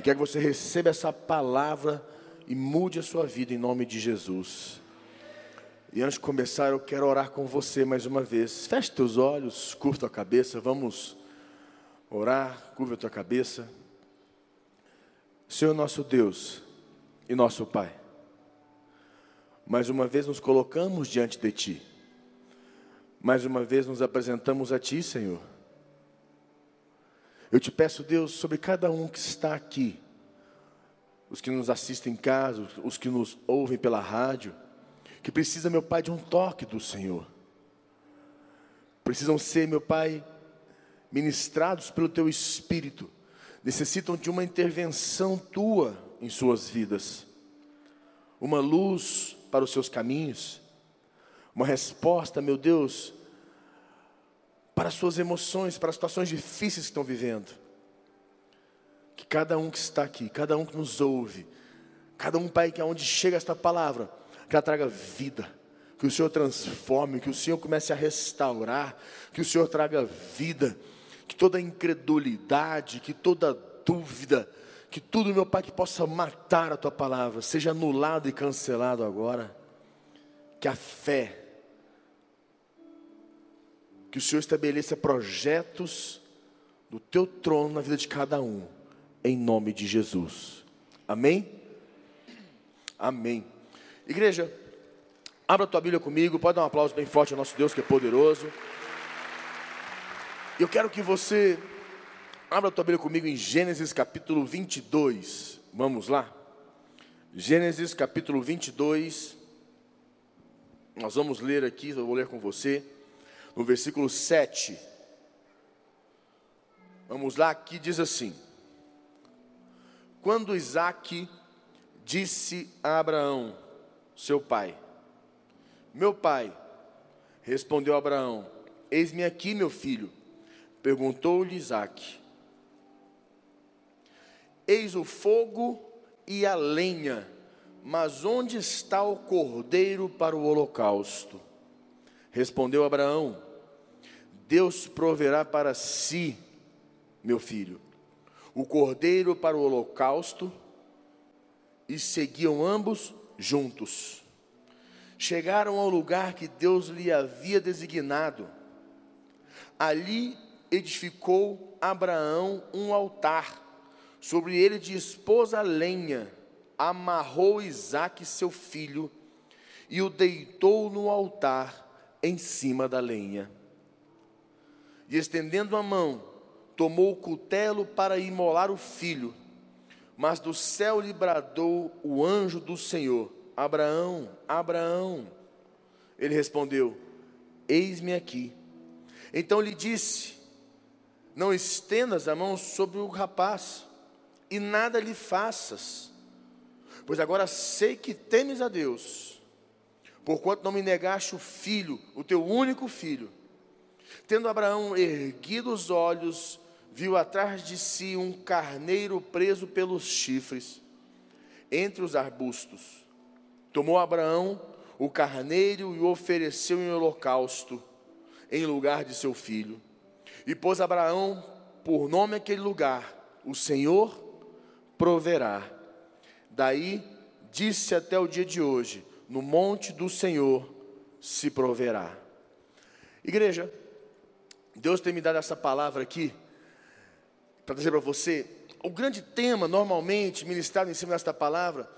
Eu quero que você receba essa palavra e mude a sua vida em nome de Jesus. E antes de começar, eu quero orar com você mais uma vez. Feche teus olhos, curva tua cabeça, vamos orar, curva tua cabeça. Senhor nosso Deus e nosso Pai, mais uma vez nos colocamos diante de Ti, mais uma vez nos apresentamos a Ti, Senhor. Eu te peço, Deus, sobre cada um que está aqui, os que nos assistem em casa, os que nos ouvem pela rádio, que precisa, meu Pai, de um toque do Senhor. Precisam ser, meu Pai, ministrados pelo Teu Espírito, necessitam de uma intervenção Tua em suas vidas, uma luz para os seus caminhos, uma resposta, meu Deus, para as suas emoções, para as situações difíceis que estão vivendo. Que cada um que está aqui, cada um que nos ouve, cada um, Pai, que aonde chega esta palavra, que ela traga vida, que o Senhor transforme, que o Senhor comece a restaurar, que o Senhor traga vida, que toda incredulidade, que toda dúvida, que tudo, meu Pai, que possa matar a tua palavra, seja anulado e cancelado agora. Que a fé que o Senhor estabeleça projetos do teu trono na vida de cada um, em nome de Jesus. Amém? Amém. Igreja, abra a tua Bíblia comigo, pode dar um aplauso bem forte ao nosso Deus que é poderoso. Eu quero que você abra a tua Bíblia comigo em Gênesis capítulo 22. Vamos lá? Gênesis capítulo 22. Nós vamos ler aqui, eu vou ler com você no versículo 7. Vamos lá, aqui diz assim: Quando Isaac disse a Abraão, seu pai, Meu pai, respondeu Abraão: Eis-me aqui, meu filho. Perguntou-lhe Isaac: Eis o fogo e a lenha, mas onde está o cordeiro para o holocausto? Respondeu Abraão: Deus proverá para si, meu filho, o cordeiro para o holocausto, e seguiam ambos juntos. Chegaram ao lugar que Deus lhe havia designado. Ali edificou Abraão um altar, sobre ele dispôs a lenha, amarrou Isaque seu filho e o deitou no altar em cima da lenha. E estendendo a mão, tomou o cutelo para imolar o filho. Mas do céu lhe bradou o anjo do Senhor: Abraão, Abraão. Ele respondeu: Eis-me aqui. Então lhe disse: Não estendas a mão sobre o rapaz, e nada lhe faças, pois agora sei que temes a Deus porquanto não me negaste o filho, o teu único filho. Tendo Abraão erguido os olhos, viu atrás de si um carneiro preso pelos chifres, entre os arbustos. Tomou Abraão o carneiro e o ofereceu em holocausto, em lugar de seu filho. E pôs Abraão por nome aquele lugar: O Senhor proverá. Daí disse até o dia de hoje: no monte do Senhor se proverá. Igreja, Deus tem me dado essa palavra aqui para dizer para você. O grande tema, normalmente, ministrado em cima desta palavra,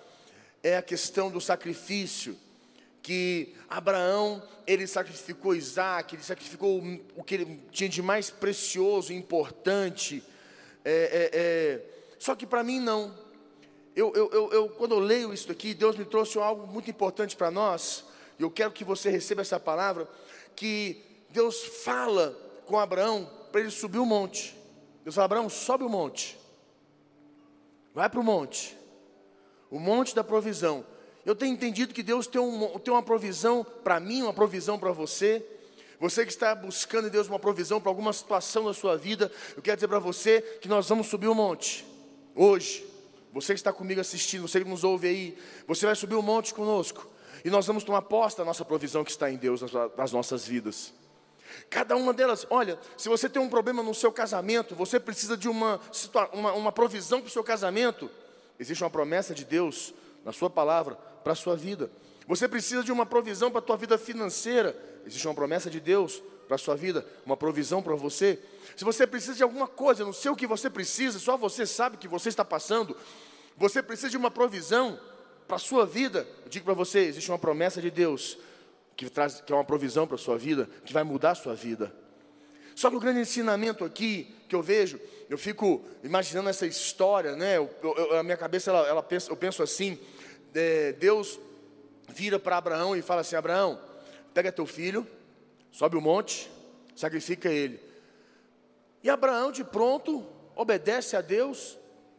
é a questão do sacrifício. Que Abraão, ele sacrificou Isaac, ele sacrificou o que ele tinha de mais precioso e importante. É, é, é, só que para mim não eu, eu, eu, eu, quando eu leio isso aqui, Deus me trouxe algo muito importante para nós, e eu quero que você receba essa palavra, que Deus fala com Abraão para ele subir o monte. Deus fala, Abraão, sobe o monte. Vai para o monte. O monte da provisão. Eu tenho entendido que Deus tem, um, tem uma provisão para mim, uma provisão para você. Você que está buscando em Deus uma provisão para alguma situação da sua vida, eu quero dizer para você que nós vamos subir o monte. Hoje. Você que está comigo assistindo, você que nos ouve aí, você vai subir um monte conosco. E nós vamos tomar posse da nossa provisão que está em Deus nas nossas vidas. Cada uma delas, olha, se você tem um problema no seu casamento, você precisa de uma, uma, uma provisão para o seu casamento, existe uma promessa de Deus na sua palavra para a sua vida. Você precisa de uma provisão para a tua vida financeira, existe uma promessa de Deus para a sua vida, uma provisão para você. Se você precisa de alguma coisa, não sei o que você precisa, só você sabe o que você está passando, você precisa de uma provisão para a sua vida, eu digo para você, existe uma promessa de Deus que, traz, que é uma provisão para a sua vida, que vai mudar a sua vida. Só que o grande ensinamento aqui que eu vejo, eu fico imaginando essa história, né? Eu, eu, a minha cabeça, ela, ela pensa, eu penso assim: é, Deus vira para Abraão e fala assim: Abraão, pega teu filho, sobe o monte, sacrifica ele. E Abraão, de pronto, obedece a Deus.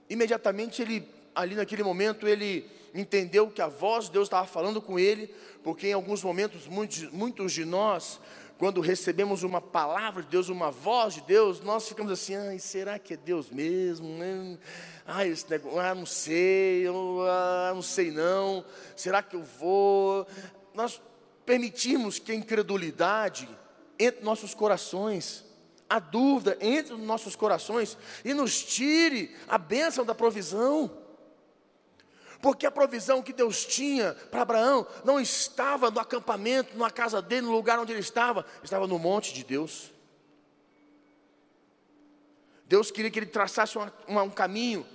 Imediatamente ele, ali naquele momento, ele entendeu que a voz de Deus estava falando com ele, porque em alguns momentos, muitos, muitos de nós, quando recebemos uma palavra de Deus, uma voz de Deus, nós ficamos assim, ai, será que é Deus mesmo? Ah, esse negócio, ah, não sei, eu, ah, não sei não, será que eu vou? Nós permitimos que a incredulidade entre nossos corações, a dúvida entre nossos corações e nos tire a bênção da provisão. Porque a provisão que Deus tinha para Abraão não estava no acampamento, na casa dele, no lugar onde ele estava, estava no monte de Deus. Deus queria que ele traçasse uma, uma, um caminho,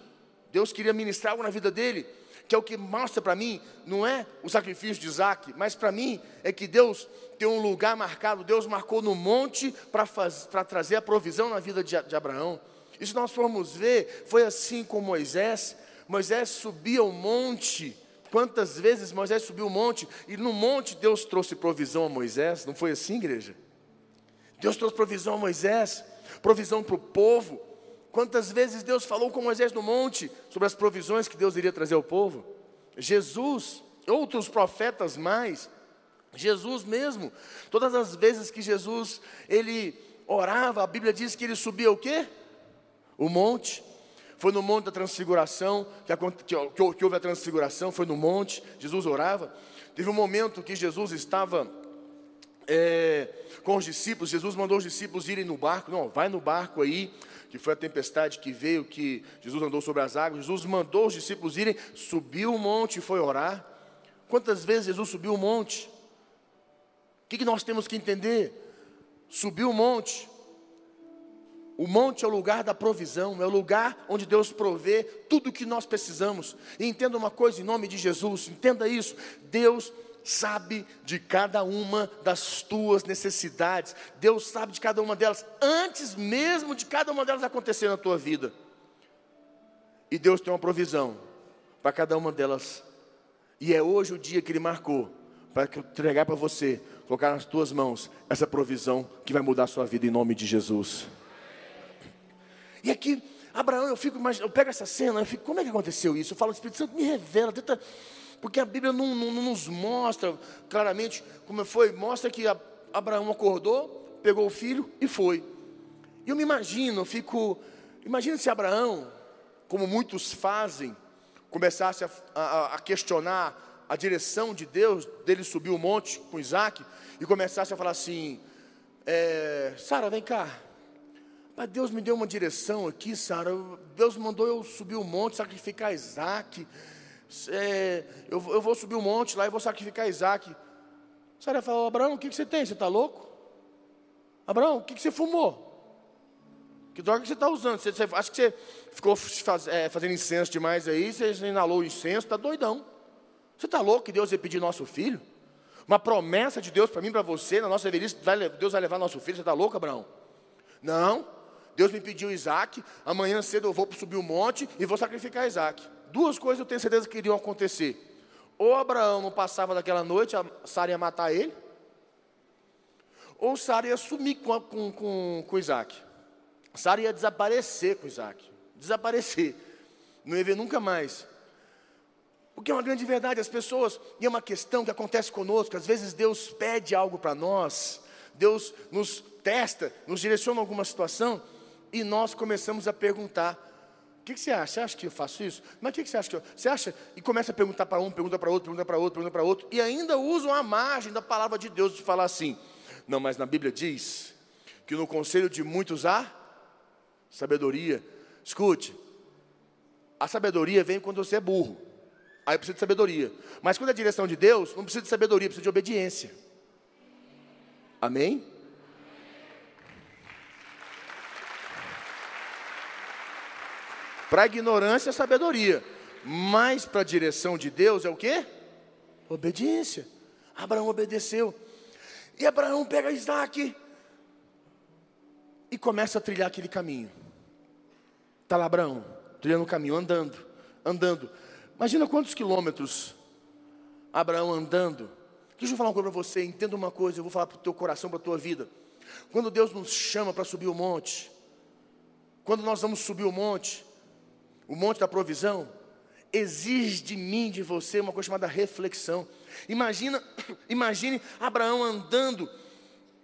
Deus queria ministrar algo na vida dele, que é o que mostra para mim, não é o sacrifício de Isaac, mas para mim é que Deus tem um lugar marcado, Deus marcou no monte para trazer a provisão na vida de, de Abraão. E se nós formos ver, foi assim com Moisés, Moisés subia o monte. Quantas vezes Moisés subiu o monte e no monte Deus trouxe provisão a Moisés? Não foi assim, igreja? Deus trouxe provisão a Moisés, provisão para o povo. Quantas vezes Deus falou com Moisés no monte sobre as provisões que Deus iria trazer ao povo? Jesus, outros profetas mais, Jesus mesmo, todas as vezes que Jesus ele orava, a Bíblia diz que ele subia o quê? O monte. Foi no monte da transfiguração que, que, que houve a transfiguração, foi no monte, Jesus orava. Teve um momento que Jesus estava é, com os discípulos, Jesus mandou os discípulos irem no barco, não, vai no barco aí, que foi a tempestade que veio, que Jesus andou sobre as águas. Jesus mandou os discípulos irem, subiu o monte e foi orar. Quantas vezes Jesus subiu o monte? O que, que nós temos que entender? Subiu o monte, o monte é o lugar da provisão, é o lugar onde Deus provê tudo o que nós precisamos. E entenda uma coisa em nome de Jesus, entenda isso. Deus sabe de cada uma das tuas necessidades. Deus sabe de cada uma delas antes mesmo de cada uma delas acontecer na tua vida. E Deus tem uma provisão para cada uma delas. E é hoje o dia que ele marcou para entregar para você, colocar nas tuas mãos essa provisão que vai mudar a sua vida em nome de Jesus. E aqui, Abraão, eu fico eu pego essa cena, eu fico, como é que aconteceu isso? Eu falo, Espírito Santo me revela, tenta, porque a Bíblia não, não, não nos mostra claramente como foi, mostra que Abraão acordou, pegou o filho e foi. E eu me imagino, eu fico, imagina se Abraão, como muitos fazem, começasse a, a, a questionar a direção de Deus, dele subir o monte com Isaac, e começasse a falar assim, é, Sara, vem cá, mas Deus me deu uma direção aqui, Sara. Deus mandou eu subir o monte, sacrificar Isaac. É, eu, eu, vou subir o monte lá e vou sacrificar Isaac. Sara falou: Abraão, o que, que você tem? Você está louco? Abraão, o que, que você fumou? Que droga que você está usando? Você, você, acho que você ficou faz, é, fazendo incenso demais aí, você inalou o incenso, está doidão. Você está louco que Deus ia pedir nosso filho? Uma promessa de Deus para mim, para você, na nossa velhice, Deus vai levar nosso filho. Você está louco, Abraão? Não. Deus me pediu Isaac, amanhã cedo eu vou subir o monte e vou sacrificar Isaac. Duas coisas eu tenho certeza que iriam acontecer. Ou Abraão não passava daquela noite, a Sara ia matar ele, ou Sara ia sumir com, com, com, com Isaac. Sara ia desaparecer com Isaac. Desaparecer. Não ia ver nunca mais. O que é uma grande verdade, as pessoas, e é uma questão que acontece conosco, às vezes Deus pede algo para nós, Deus nos testa, nos direciona alguma situação, e nós começamos a perguntar: que, que, você acha? Você acha que eu faço isso? Mas o que, que, você acha que eu. Você acha? E começa a perguntar para um, pergunta para outro, pergunta para outro, pergunta para outro, e ainda usam a margem da palavra de Deus de falar assim: Não, mas na Bíblia diz que no conselho de muitos há sabedoria. Escute, a sabedoria vem quando você é burro. Aí precisa de sabedoria. Mas quando é a direção de Deus, não precisa de sabedoria, precisa de obediência. Amém? Para a ignorância, sabedoria. Mas para a direção de Deus é o que? Obediência. Abraão obedeceu. E Abraão pega Isaac e começa a trilhar aquele caminho. Está lá Abraão, trilhando o caminho, andando, andando. Imagina quantos quilômetros Abraão andando. Deixa eu falar uma coisa para você, entenda uma coisa, eu vou falar para o teu coração, para a tua vida. Quando Deus nos chama para subir o monte, quando nós vamos subir o monte, o monte da provisão, exige de mim, de você, uma coisa chamada reflexão. Imagina, imagine Abraão andando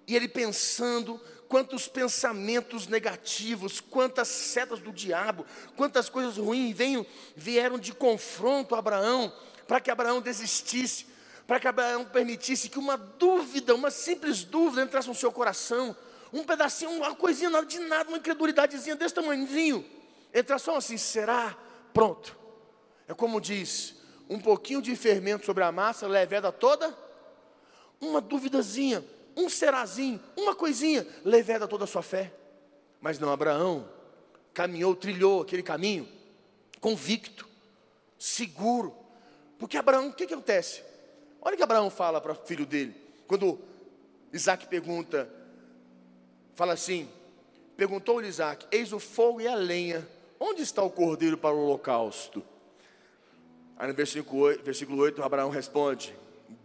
e ele pensando quantos pensamentos negativos, quantas setas do diabo, quantas coisas ruins veio, vieram de confronto a Abraão, para que Abraão desistisse, para que Abraão permitisse que uma dúvida, uma simples dúvida entrasse no seu coração, um pedacinho, uma coisinha, de nada, uma incredulidadezinha desse tamanhozinho, entrasse só assim, será? Pronto. É como diz, um pouquinho de fermento sobre a massa leveda toda, uma duvidazinha, um serazinho, uma coisinha, leveda toda a sua fé. Mas não, Abraão caminhou, trilhou aquele caminho, convicto, seguro. Porque Abraão, o que, que acontece? Olha o que Abraão fala para o filho dele, quando Isaac pergunta, fala assim: perguntou-lhe Isaac: Eis o fogo e a lenha, onde está o cordeiro para o holocausto? Aí no versículo 8, versículo 8 Abraão responde: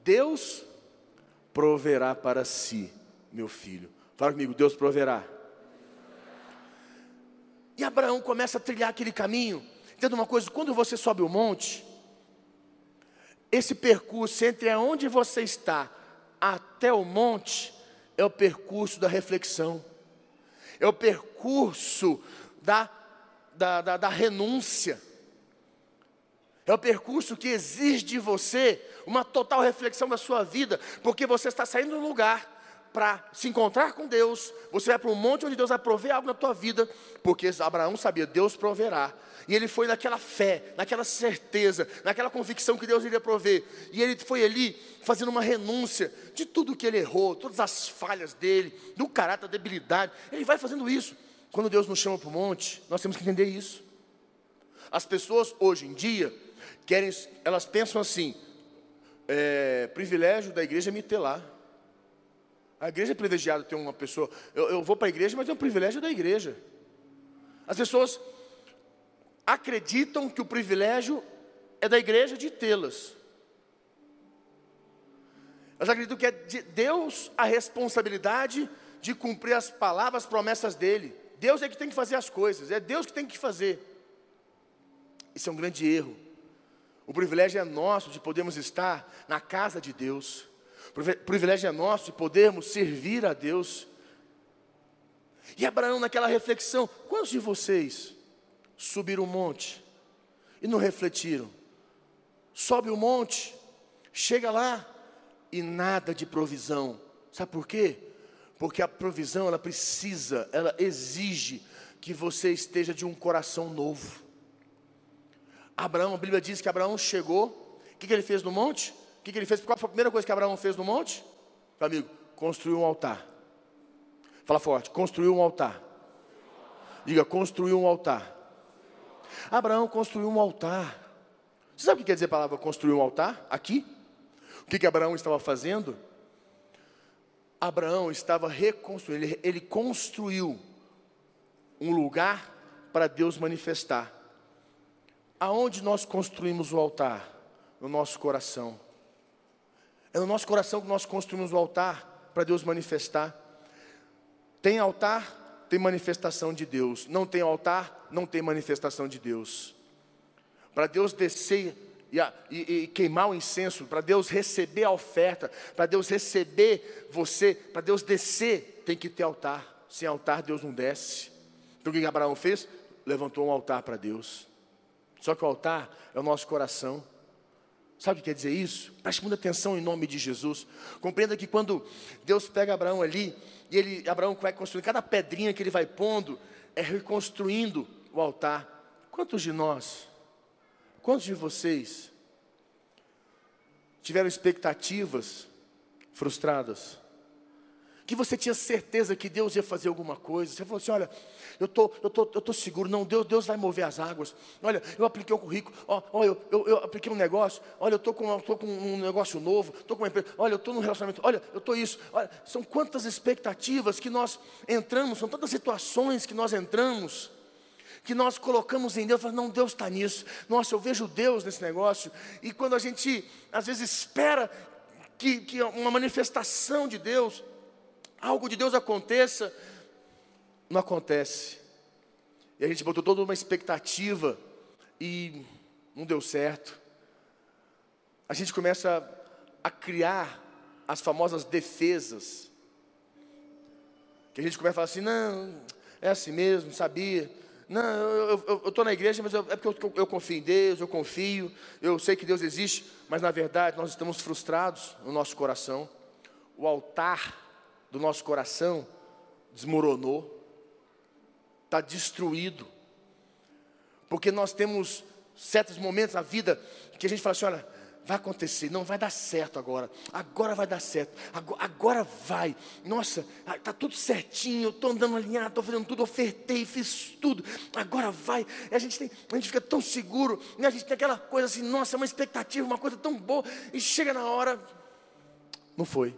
Deus proverá para si, meu filho. Fala comigo, Deus proverá. E Abraão começa a trilhar aquele caminho. Entenda uma coisa: quando você sobe o monte, esse percurso entre onde você está até o monte é o percurso da reflexão, é o percurso da, da, da, da renúncia é o percurso que exige de você uma total reflexão da sua vida, porque você está saindo do lugar para se encontrar com Deus, você vai para um monte onde Deus vai prover algo na tua vida, porque Abraão sabia, Deus proverá. E ele foi naquela fé, naquela certeza, naquela convicção que Deus iria prover. E ele foi ali fazendo uma renúncia de tudo que ele errou, todas as falhas dele, do caráter, da debilidade. Ele vai fazendo isso. Quando Deus nos chama para o monte, nós temos que entender isso. As pessoas hoje em dia, querem, elas pensam assim: é, privilégio da igreja é me ter lá. A igreja é privilegiada ter uma pessoa. Eu, eu vou para a igreja, mas é um privilégio da igreja. As pessoas acreditam que o privilégio é da igreja de tê-las. Elas acreditam que é de Deus a responsabilidade de cumprir as palavras, as promessas dele. Deus é que tem que fazer as coisas, é Deus que tem que fazer. Isso é um grande erro. O privilégio é nosso de podermos estar na casa de Deus. O privilégio é nosso de podermos servir a Deus. E Abraão, naquela reflexão, quantos de vocês subiram o monte e não refletiram? Sobe o monte, chega lá e nada de provisão. Sabe por quê? Porque a provisão ela precisa, ela exige que você esteja de um coração novo. Abraão, a Bíblia diz que Abraão chegou. O que, que ele fez no monte? O que, que ele fez? Qual foi a primeira coisa que Abraão fez no monte? Meu amigo, construiu um altar. Fala forte, construiu um altar. Diga, construiu um altar. Abraão construiu um altar. Você sabe o que quer dizer a palavra construir um altar? Aqui? O que, que Abraão estava fazendo? Abraão estava reconstruindo, ele, ele construiu um lugar para Deus manifestar. Aonde nós construímos o altar? No nosso coração. É no nosso coração que nós construímos o altar para Deus manifestar. Tem altar, tem manifestação de Deus. Não tem altar, não tem manifestação de Deus. Para Deus descer e, e, e, queimar o incenso, para Deus receber a oferta, para Deus receber você, para Deus descer, tem que ter altar. Sem altar, Deus não desce. Então o que Abraão fez? Levantou um altar para Deus. Só que o altar é o nosso coração. Sabe o que quer dizer isso? Preste muita atenção em nome de Jesus. Compreenda que quando Deus pega Abraão ali, e ele, Abraão vai construindo, cada pedrinha que ele vai pondo, é reconstruindo o altar. Quantos de nós, quantos de vocês tiveram expectativas frustradas? que você tinha certeza que Deus ia fazer alguma coisa. Você falou assim: olha, eu tô, eu tô, eu tô seguro. Não, Deus, Deus vai mover as águas. Olha, eu apliquei o currículo. Ó, ó eu, eu, eu, apliquei um negócio. Olha, eu tô com, tô com um negócio novo. Tô com uma empresa. Olha, eu tô num relacionamento. Olha, eu tô isso. Olha, são quantas expectativas que nós entramos. São tantas situações que nós entramos que nós colocamos em Deus, não, Deus está nisso, nossa, eu vejo Deus nesse negócio, e quando a gente às vezes espera que, que uma manifestação de Deus, algo de Deus aconteça, não acontece. E a gente botou toda uma expectativa e não deu certo. A gente começa a criar as famosas defesas. Que a gente começa a falar assim, não, é assim mesmo, sabia. Não, eu estou na igreja, mas eu, é porque eu, eu, confio em Deus, eu confio, eu sei que Deus existe, mas na verdade nós estamos frustrados no nosso coração. O altar do nosso coração desmoronou, está destruído, porque nós temos certos momentos na vida que a gente fala assim: olha, vai acontecer, não vai dar certo agora, agora vai dar certo, agora, agora vai, nossa, está tudo certinho, eu estou andando alinhado, estou fazendo tudo, ofertei, fiz tudo, agora vai, e a gente, tem, a gente fica tão seguro, e a gente tem aquela coisa assim, nossa, é uma expectativa, uma coisa tão boa, e chega na hora, não foi.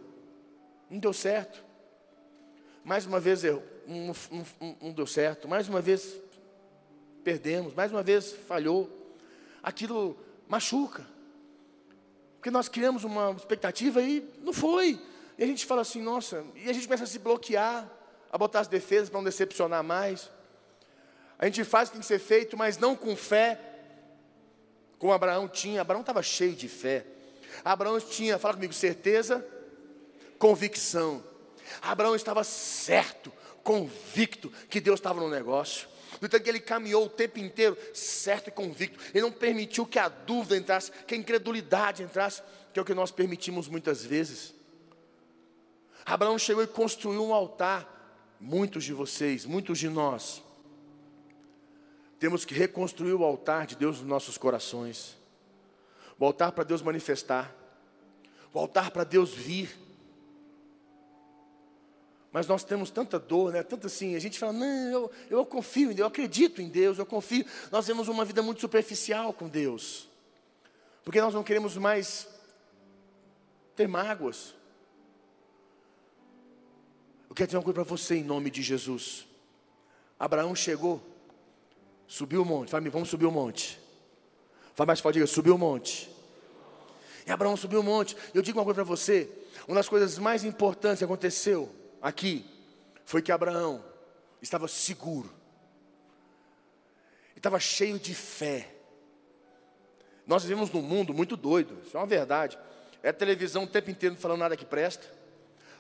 Não deu certo. Mais uma vez errou, não, não, não deu certo. Mais uma vez perdemos. Mais uma vez falhou. Aquilo machuca. Porque nós criamos uma expectativa e não foi. E a gente fala assim, nossa, e a gente começa a se bloquear, a botar as defesas para não decepcionar mais. A gente faz o que tem que ser feito, mas não com fé, como Abraão tinha. Abraão estava cheio de fé. Abraão tinha, fala comigo, certeza, convicção. Abraão estava certo, convicto que Deus estava no negócio. Então ele caminhou o tempo inteiro certo e convicto. Ele não permitiu que a dúvida entrasse, que a incredulidade entrasse, que é o que nós permitimos muitas vezes. Abraão chegou e construiu um altar. Muitos de vocês, muitos de nós, temos que reconstruir o altar de Deus nos nossos corações. O altar para Deus manifestar. O altar para Deus vir. Mas nós temos tanta dor, né? Tanto assim, a gente fala, não, eu, eu confio em Deus, eu acredito em Deus, eu confio. Nós temos uma vida muito superficial com Deus. Porque nós não queremos mais ter mágoas. Eu quero dizer uma coisa para você em nome de Jesus. Abraão chegou, subiu o monte. Fala, vamos subir o monte. Fala mais forte, diga, subiu o monte. E Abraão subiu o monte. Eu digo uma coisa para você. Uma das coisas mais importantes que aconteceu aqui foi que Abraão estava seguro, estava cheio de fé. Nós vivemos num mundo muito doido, isso é uma verdade. É a televisão o tempo inteiro falando nada que presta.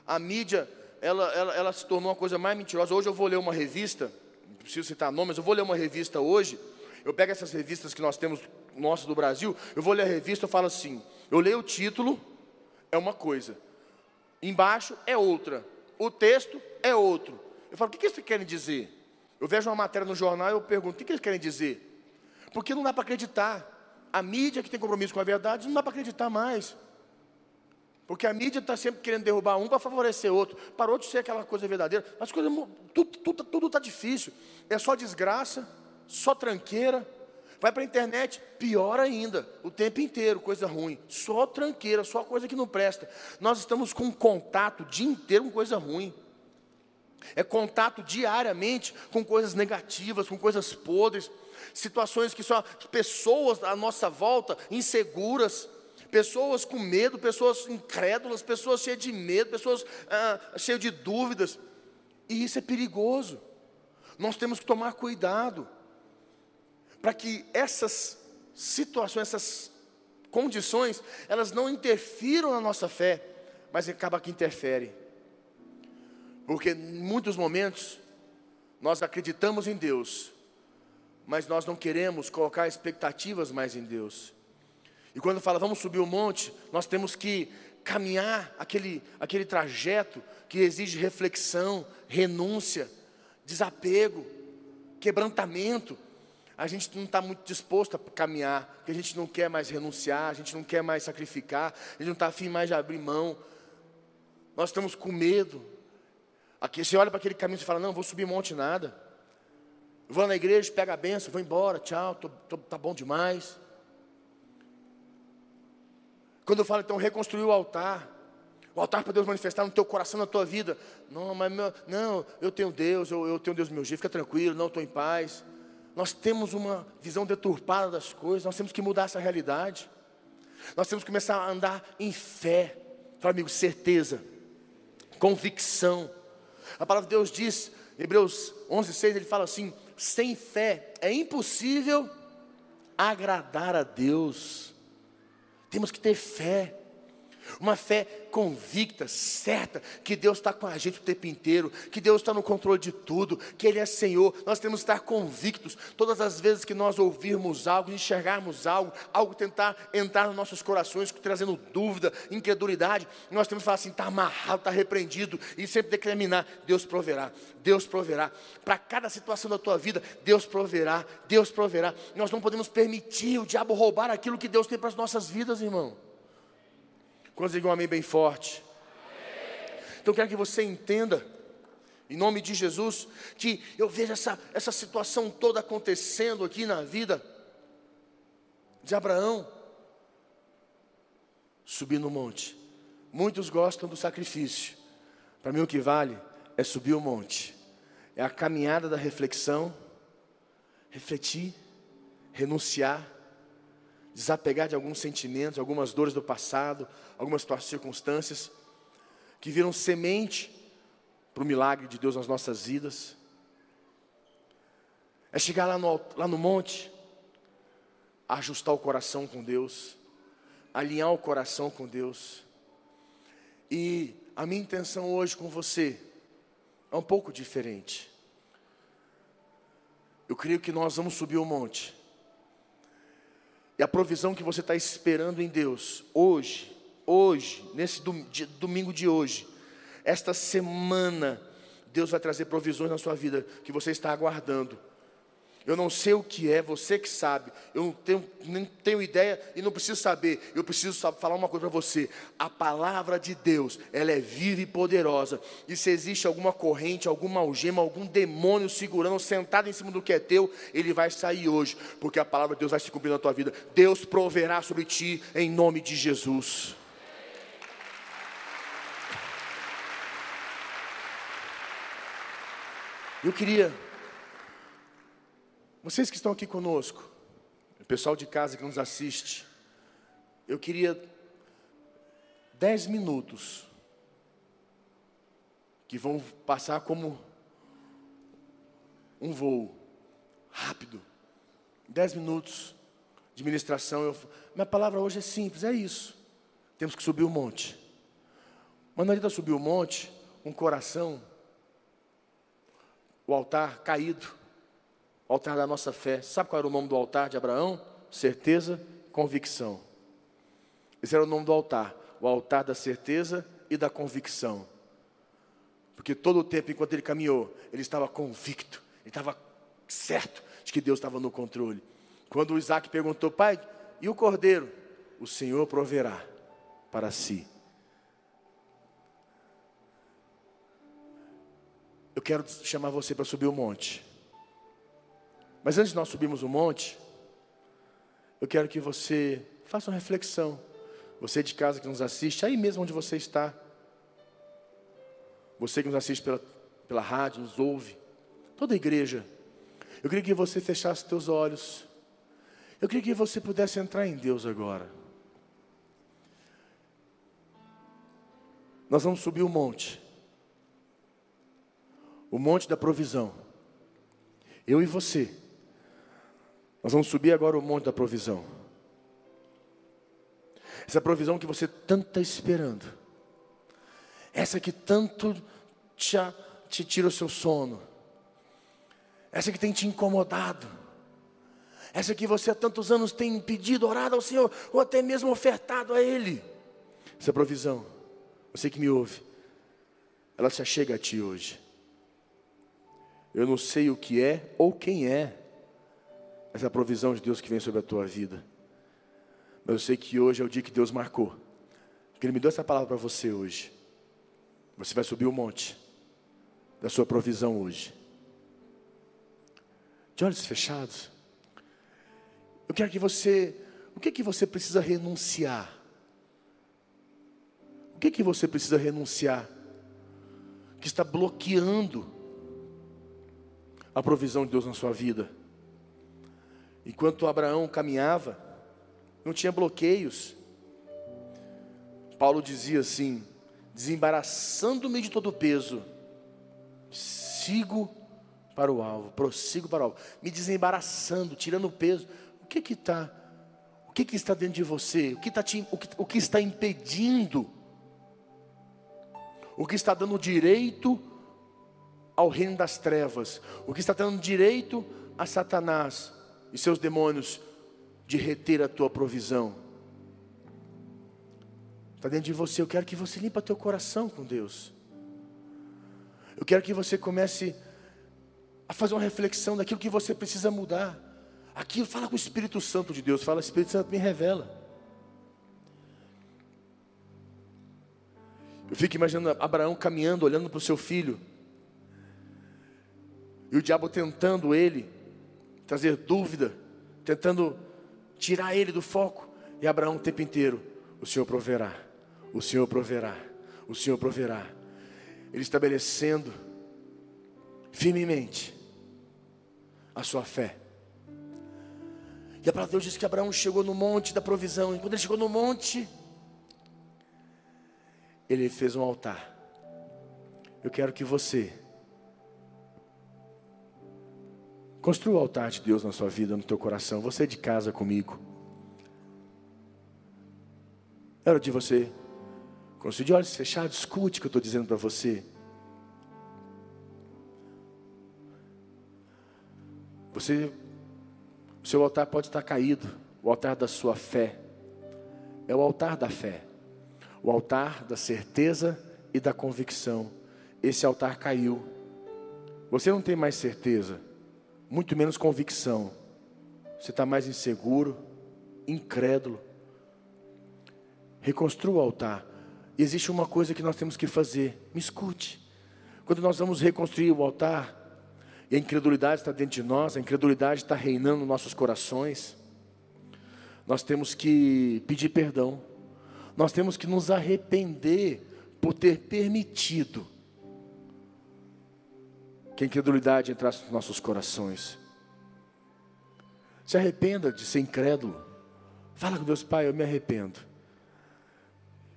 A mídia, ela, ela, ela se tornou uma coisa mais mentirosa. Hoje eu vou ler uma revista, não preciso citar nomes, eu vou ler uma revista hoje. Eu pego essas revistas que nós temos, nossas do Brasil, eu vou ler a revista, eu falo assim, eu leio o título, é uma coisa, embaixo é outra o texto é outro. Eu falo, o que, eles querem dizer? Eu vejo uma matéria no jornal e eu pergunto, o que, eles querem dizer? Porque não dá para acreditar. A mídia que tem compromisso com a verdade não dá para acreditar mais. Porque a mídia está sempre querendo derrubar um para favorecer outro. Parou de ser aquela coisa verdadeira. As coisas, tudo está difícil. É só desgraça, só tranqueira. Vai para a internet, pior ainda, o tempo inteiro, coisa ruim. Só tranqueira, só coisa que não presta. Nós estamos com contato o dia inteiro com coisa ruim. É contato diariamente com coisas negativas, com coisas podres, situações que só pessoas à nossa volta inseguras, pessoas com medo, pessoas incrédulas, pessoas cheias de medo, pessoas ah, cheias de dúvidas. E isso é perigoso. Nós temos que tomar cuidado para que essas situações, essas condições, elas não interfiram na nossa fé, mas acaba que interfere. Porque em muitos momentos nós acreditamos em Deus, mas nós não queremos colocar expectativas mais em Deus. E quando fala vamos subir o monte, nós temos que caminhar aquele, aquele trajeto que exige reflexão, renúncia, desapego, quebrantamento. A gente não está muito disposto a caminhar, porque a gente não quer mais renunciar, a gente não quer mais sacrificar, a gente não está afim mais de abrir mão. Nós estamos com medo. Aqui você olha para aquele caminho e fala: Não, vou subir monte nada. Vou na igreja, pega a benção, vou embora, tchau, tô, tô, tá bom demais. Quando eu falo, então, reconstruir o altar. O altar para Deus manifestar no teu coração, na tua vida. Não, mas meu, não, eu tenho Deus, eu, eu tenho Deus no meu jeito, fica tranquilo, não estou em paz. Nós temos uma visão deturpada das coisas, nós temos que mudar essa realidade. Nós temos que começar a andar em fé. Fala, amigo, certeza, convicção. A palavra de Deus diz, Hebreus 11, 6, ele fala assim: sem fé é impossível agradar a Deus. Temos que ter fé. Uma fé convicta, certa, que Deus está com a gente o tempo inteiro, que Deus está no controle de tudo, que Ele é Senhor. Nós temos que estar convictos todas as vezes que nós ouvirmos algo, enxergarmos algo, algo tentar entrar nos nossos corações, trazendo dúvida, incredulidade. Nós temos que falar assim: está amarrado, está repreendido, e sempre determinar: Deus proverá, Deus proverá. Para cada situação da tua vida, Deus proverá, Deus proverá. Nós não podemos permitir o diabo roubar aquilo que Deus tem para as nossas vidas, irmão. Quantos digam um amém bem forte? Então eu quero que você entenda, em nome de Jesus, que eu vejo essa, essa situação toda acontecendo aqui na vida de Abraão. Subir no monte. Muitos gostam do sacrifício. Para mim o que vale é subir o monte. É a caminhada da reflexão, refletir, renunciar, desapegar de alguns sentimentos, algumas dores do passado, algumas circunstâncias que viram semente para o milagre de Deus nas nossas vidas. É chegar lá no, lá no monte, ajustar o coração com Deus, alinhar o coração com Deus. E a minha intenção hoje com você é um pouco diferente. Eu creio que nós vamos subir o monte e a provisão que você está esperando em Deus, hoje, hoje, nesse domingo de hoje, esta semana, Deus vai trazer provisões na sua vida que você está aguardando. Eu não sei o que é, você que sabe. Eu não tenho, nem tenho ideia e não preciso saber. Eu preciso falar uma coisa para você. A palavra de Deus, ela é viva e poderosa. E se existe alguma corrente, alguma algema, algum demônio segurando, sentado em cima do que é teu, ele vai sair hoje, porque a palavra de Deus vai se cumprir na tua vida. Deus proverá sobre ti em nome de Jesus. Eu queria vocês que estão aqui conosco, o pessoal de casa que nos assiste, eu queria dez minutos que vão passar como um voo rápido. Dez minutos de ministração. Eu, minha palavra hoje é simples, é isso. Temos que subir o monte. Mas não adianta subir o monte, um coração, o altar caído altar da nossa fé. Sabe qual era o nome do altar de Abraão? Certeza, convicção. Esse era o nome do altar, o altar da certeza e da convicção. Porque todo o tempo enquanto ele caminhou, ele estava convicto, ele estava certo de que Deus estava no controle. Quando Isaac perguntou, pai, e o cordeiro? O Senhor proverá para si. Eu quero chamar você para subir o monte. Mas antes de nós subirmos o monte, eu quero que você faça uma reflexão. Você de casa que nos assiste, aí mesmo onde você está. Você que nos assiste pela, pela rádio, nos ouve. Toda a igreja. Eu queria que você fechasse seus olhos. Eu queria que você pudesse entrar em Deus agora. Nós vamos subir o monte. O monte da provisão. Eu e você. Nós vamos subir agora o monte da provisão. Essa provisão que você tanto está esperando. Essa que tanto te, te tira o seu sono. Essa que tem te incomodado. Essa que você há tantos anos tem pedido, orado ao Senhor, ou até mesmo ofertado a Ele. Essa provisão, você que me ouve, ela se achega a ti hoje. Eu não sei o que é ou quem é essa provisão de Deus que vem sobre a tua vida. Mas eu sei que hoje é o dia que Deus marcou. Que Ele me deu essa palavra para você hoje. Você vai subir o monte da sua provisão hoje. De olhos fechados. Eu quero que você, o que é que você precisa renunciar? O que é que você precisa renunciar? Que está bloqueando a provisão de Deus na sua vida. Enquanto Abraão caminhava, não tinha bloqueios. Paulo dizia assim: desembaraçando-me de todo o peso, sigo para o alvo, prossigo para o alvo, me desembaraçando, tirando o peso. O que que está? O que que está dentro de você? O que, está te, o, que, o que está impedindo? O que está dando direito ao reino das trevas? O que está dando direito a Satanás e seus demônios de reter a tua provisão? Está dentro de você. Eu quero que você limpa teu coração com Deus. Eu quero que você comece a fazer uma reflexão daquilo que você precisa mudar. Aqui fala com o Espírito Santo de Deus. Fala, Espírito Santo me revela. Eu fico imaginando Abraão caminhando, olhando para o seu filho. E o diabo tentando ele, trazer dúvida, tentando tirar ele do foco. E Abraão o tempo inteiro: o Senhor proverá o Senhor proverá, o Senhor proverá. Ele estabelecendo firmemente a sua fé. E a palavra de Deus diz que Abraão chegou no monte da provisão. E quando ele chegou no monte, ele fez um altar. Eu quero que você construa o altar de Deus na sua vida, no teu coração. Você de casa comigo. É hora de você quando você de olhos fechados, escute o que eu estou dizendo para você. Você, o seu altar pode estar caído, o altar da sua fé. É o altar da fé, o altar da certeza e da convicção. Esse altar caiu. Você não tem mais certeza, muito menos convicção. Você está mais inseguro, incrédulo. Reconstrua o altar. E existe uma coisa que nós temos que fazer. Me escute. Quando nós vamos reconstruir o altar, e a incredulidade está dentro de nós, a incredulidade está reinando nos nossos corações, nós temos que pedir perdão. Nós temos que nos arrepender por ter permitido que a incredulidade entrasse nos nossos corações. Se arrependa de ser incrédulo. Fala com Deus, Pai, eu me arrependo.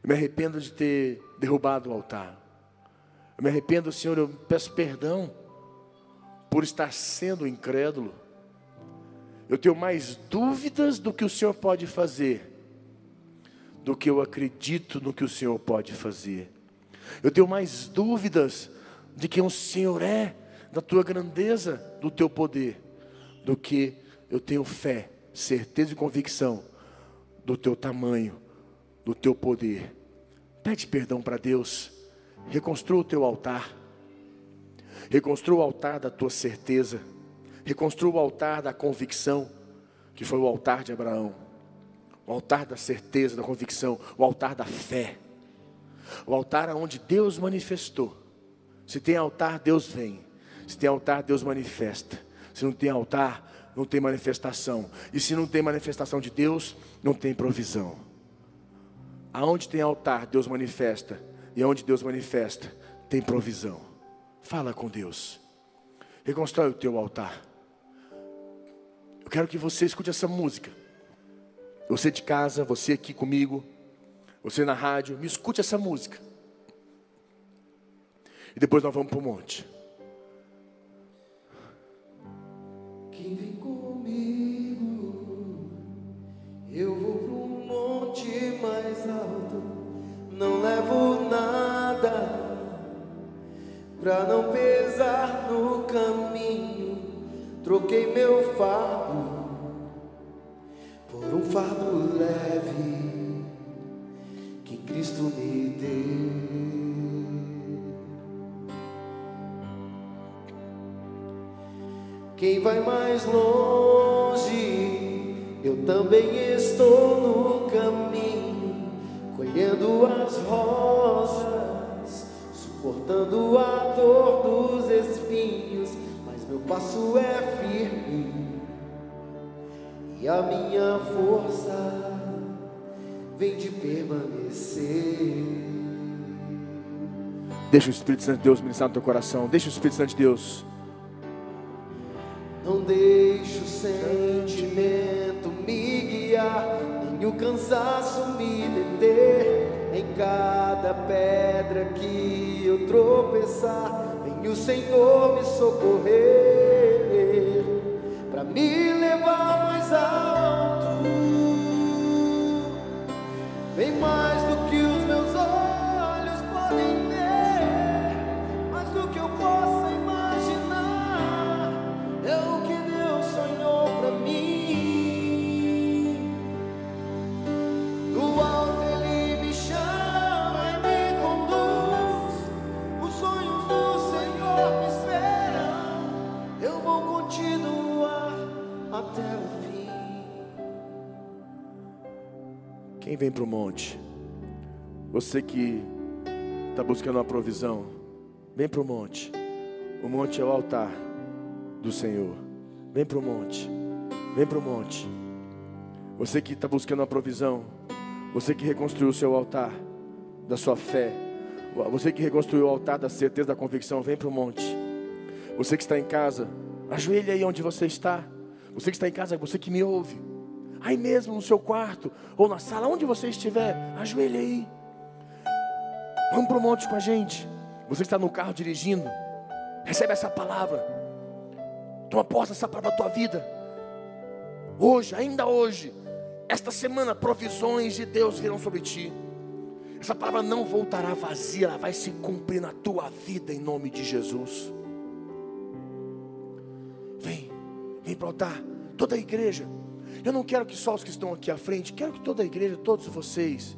Eu me arrependo de ter derrubado o altar. Eu me arrependo, Senhor, eu peço perdão por estar sendo incrédulo. Eu tenho mais dúvidas do que o Senhor pode fazer, do que eu acredito no que o Senhor pode fazer. Eu tenho mais dúvidas de quem o Senhor é, da tua grandeza, do teu poder, do que eu tenho fé, certeza e convicção do teu tamanho do teu poder. Pede perdão para Deus. Reconstrua o teu altar. Reconstrua o altar da tua certeza. Reconstrua o altar da convicção, que foi o altar de Abraão. O altar da certeza, da convicção, o altar da fé. O altar onde Deus manifestou. Se tem altar, Deus vem. Se tem altar, Deus manifesta. Se não tem altar, não tem manifestação. E se não tem manifestação de Deus, não tem provisão. Aonde tem altar, Deus manifesta. E aonde Deus manifesta, tem provisão. Fala com Deus. Reconstrói o teu altar. Eu quero que você escute essa música. Você de casa, você aqui comigo, você na rádio, me escute essa música. E depois nós vamos para o monte. Quem vem comigo, eu vou um monte mais alto. Não levo nada pra não pesar no caminho. Troquei meu fardo um fardo leve que Cristo me deu. Quem vai mais longe, eu também estou no caminho, colhendo as rosas, suportando a dor dos espinhos, mas meu passo é firme e a minha força vem de permanecer. Deixa o Espírito Santo de Deus ministrar no teu coração. Deixa o Espírito Santo de Deus. Não deixe o sentimento me guiar, nem o cansaço me deter. Em cada pedra que eu tropeçar, vem o Senhor me socorrer para me levar Quem vem para o monte? Você que está buscando uma provisão, vem para o monte. O monte é o altar do Senhor. Vem para o monte. Vem para o monte. Você que está buscando uma provisão, você que reconstruiu o seu altar da sua fé, você que reconstruiu o altar da certeza, da convicção, vem para o monte. Você que está em casa, ajoelhe aí onde você está. Você que está em casa, você que me ouve, aí mesmo no seu quarto ou na sala, onde você estiver, ajoelhe aí. Vamos para o monte com a gente. Você está no carro dirigindo, recebe essa palavra. Toma posse dessa palavra da tua vida. Hoje, ainda hoje, esta semana, provisões de Deus virão sobre ti. Essa palavra não voltará vazia, ela vai se cumprir na tua vida em nome de Jesus. Vem, vem para o altar, toda a igreja. Eu não quero que só os que estão aqui à frente, quero que toda a igreja, todos vocês.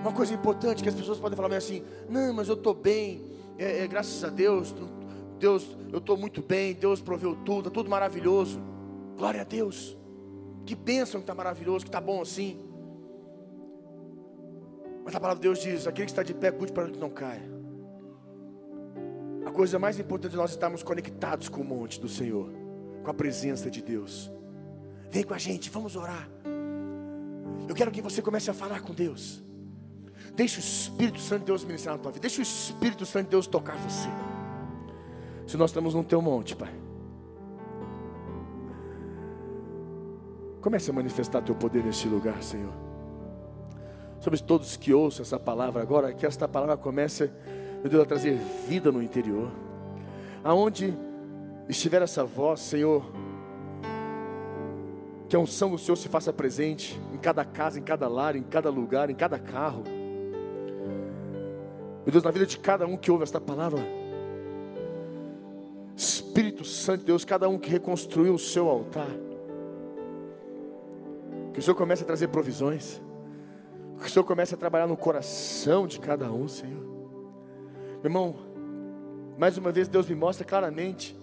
Uma coisa importante que as pessoas podem falar assim: não, mas eu estou bem, é, é, graças a Deus, Deus, eu estou muito bem, Deus proveu tudo, está tudo maravilhoso. Glória a Deus. Que bênção que está maravilhoso, que está bom assim. Mas a palavra de Deus diz: aquele que está de pé, cuide para que não caia. A coisa mais importante é nós estarmos conectados com o monte do Senhor, com a presença de Deus. Vem com a gente, vamos orar. Eu quero que você comece a falar com Deus. Deixa o Espírito Santo de Deus ministrar na tua vida. Deixa o Espírito Santo de Deus tocar você. Se nós estamos no teu monte, Pai. Comece a manifestar teu poder neste lugar, Senhor. Sobre todos que ouçam essa palavra agora, que esta palavra comece, meu Deus, a trazer vida no interior. Aonde estiver essa voz, Senhor, que a unção do Senhor se faça presente em cada casa, em cada lar, em cada lugar, em cada carro. Meu Deus, na vida de cada um que ouve esta palavra, Espírito Santo de Deus, cada um que reconstruiu o seu altar, que o Senhor comece a trazer provisões, que o Senhor comece a trabalhar no coração de cada um, Senhor. Meu irmão, mais uma vez Deus me mostra claramente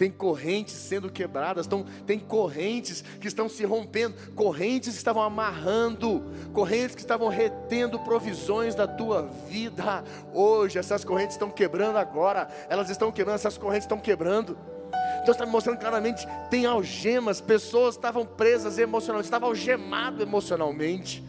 tem correntes sendo quebradas, estão, tem correntes que estão se rompendo, correntes que estavam amarrando, correntes que estavam retendo provisões da tua vida. Hoje essas correntes estão quebrando agora, elas estão quebrando, essas correntes estão quebrando. Deus está me mostrando claramente, tem algemas, pessoas estavam presas emocionalmente, estavam algemadas emocionalmente.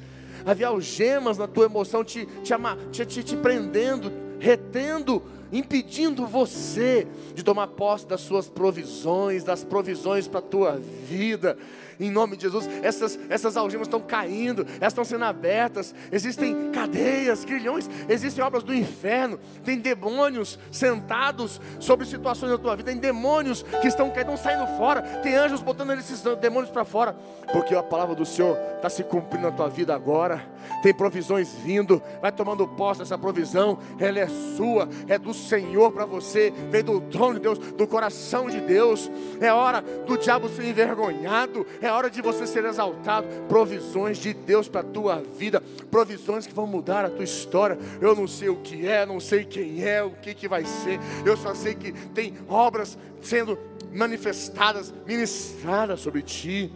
Havia algemas na tua emoção te, te, te, te, te prendendo, retendo impedindo você de tomar posse das suas provisões, das provisões para a tua vida. Em nome de Jesus, essas, essas algemas estão caindo, elas estão sendo abertas. Existem cadeias, grilhões, existem obras do inferno. Tem demônios sentados sobre situações da tua vida. Tem demônios que estão, estão saindo fora. Tem anjos botando esses demônios para fora. Porque a palavra do Senhor está se cumprindo na tua vida agora. Tem provisões vindo. Vai tomando posse dessa provisão. Ela é sua, é do Senhor para você, vem do trono de Deus, do coração de Deus. É hora do diabo ser envergonhado, é hora de você ser exaltado. Provisões de Deus para a tua vida, provisões que vão mudar a tua história. Eu não sei o que é, não sei quem é, o que, que vai ser, eu só sei que tem obras sendo manifestadas, ministradas sobre ti.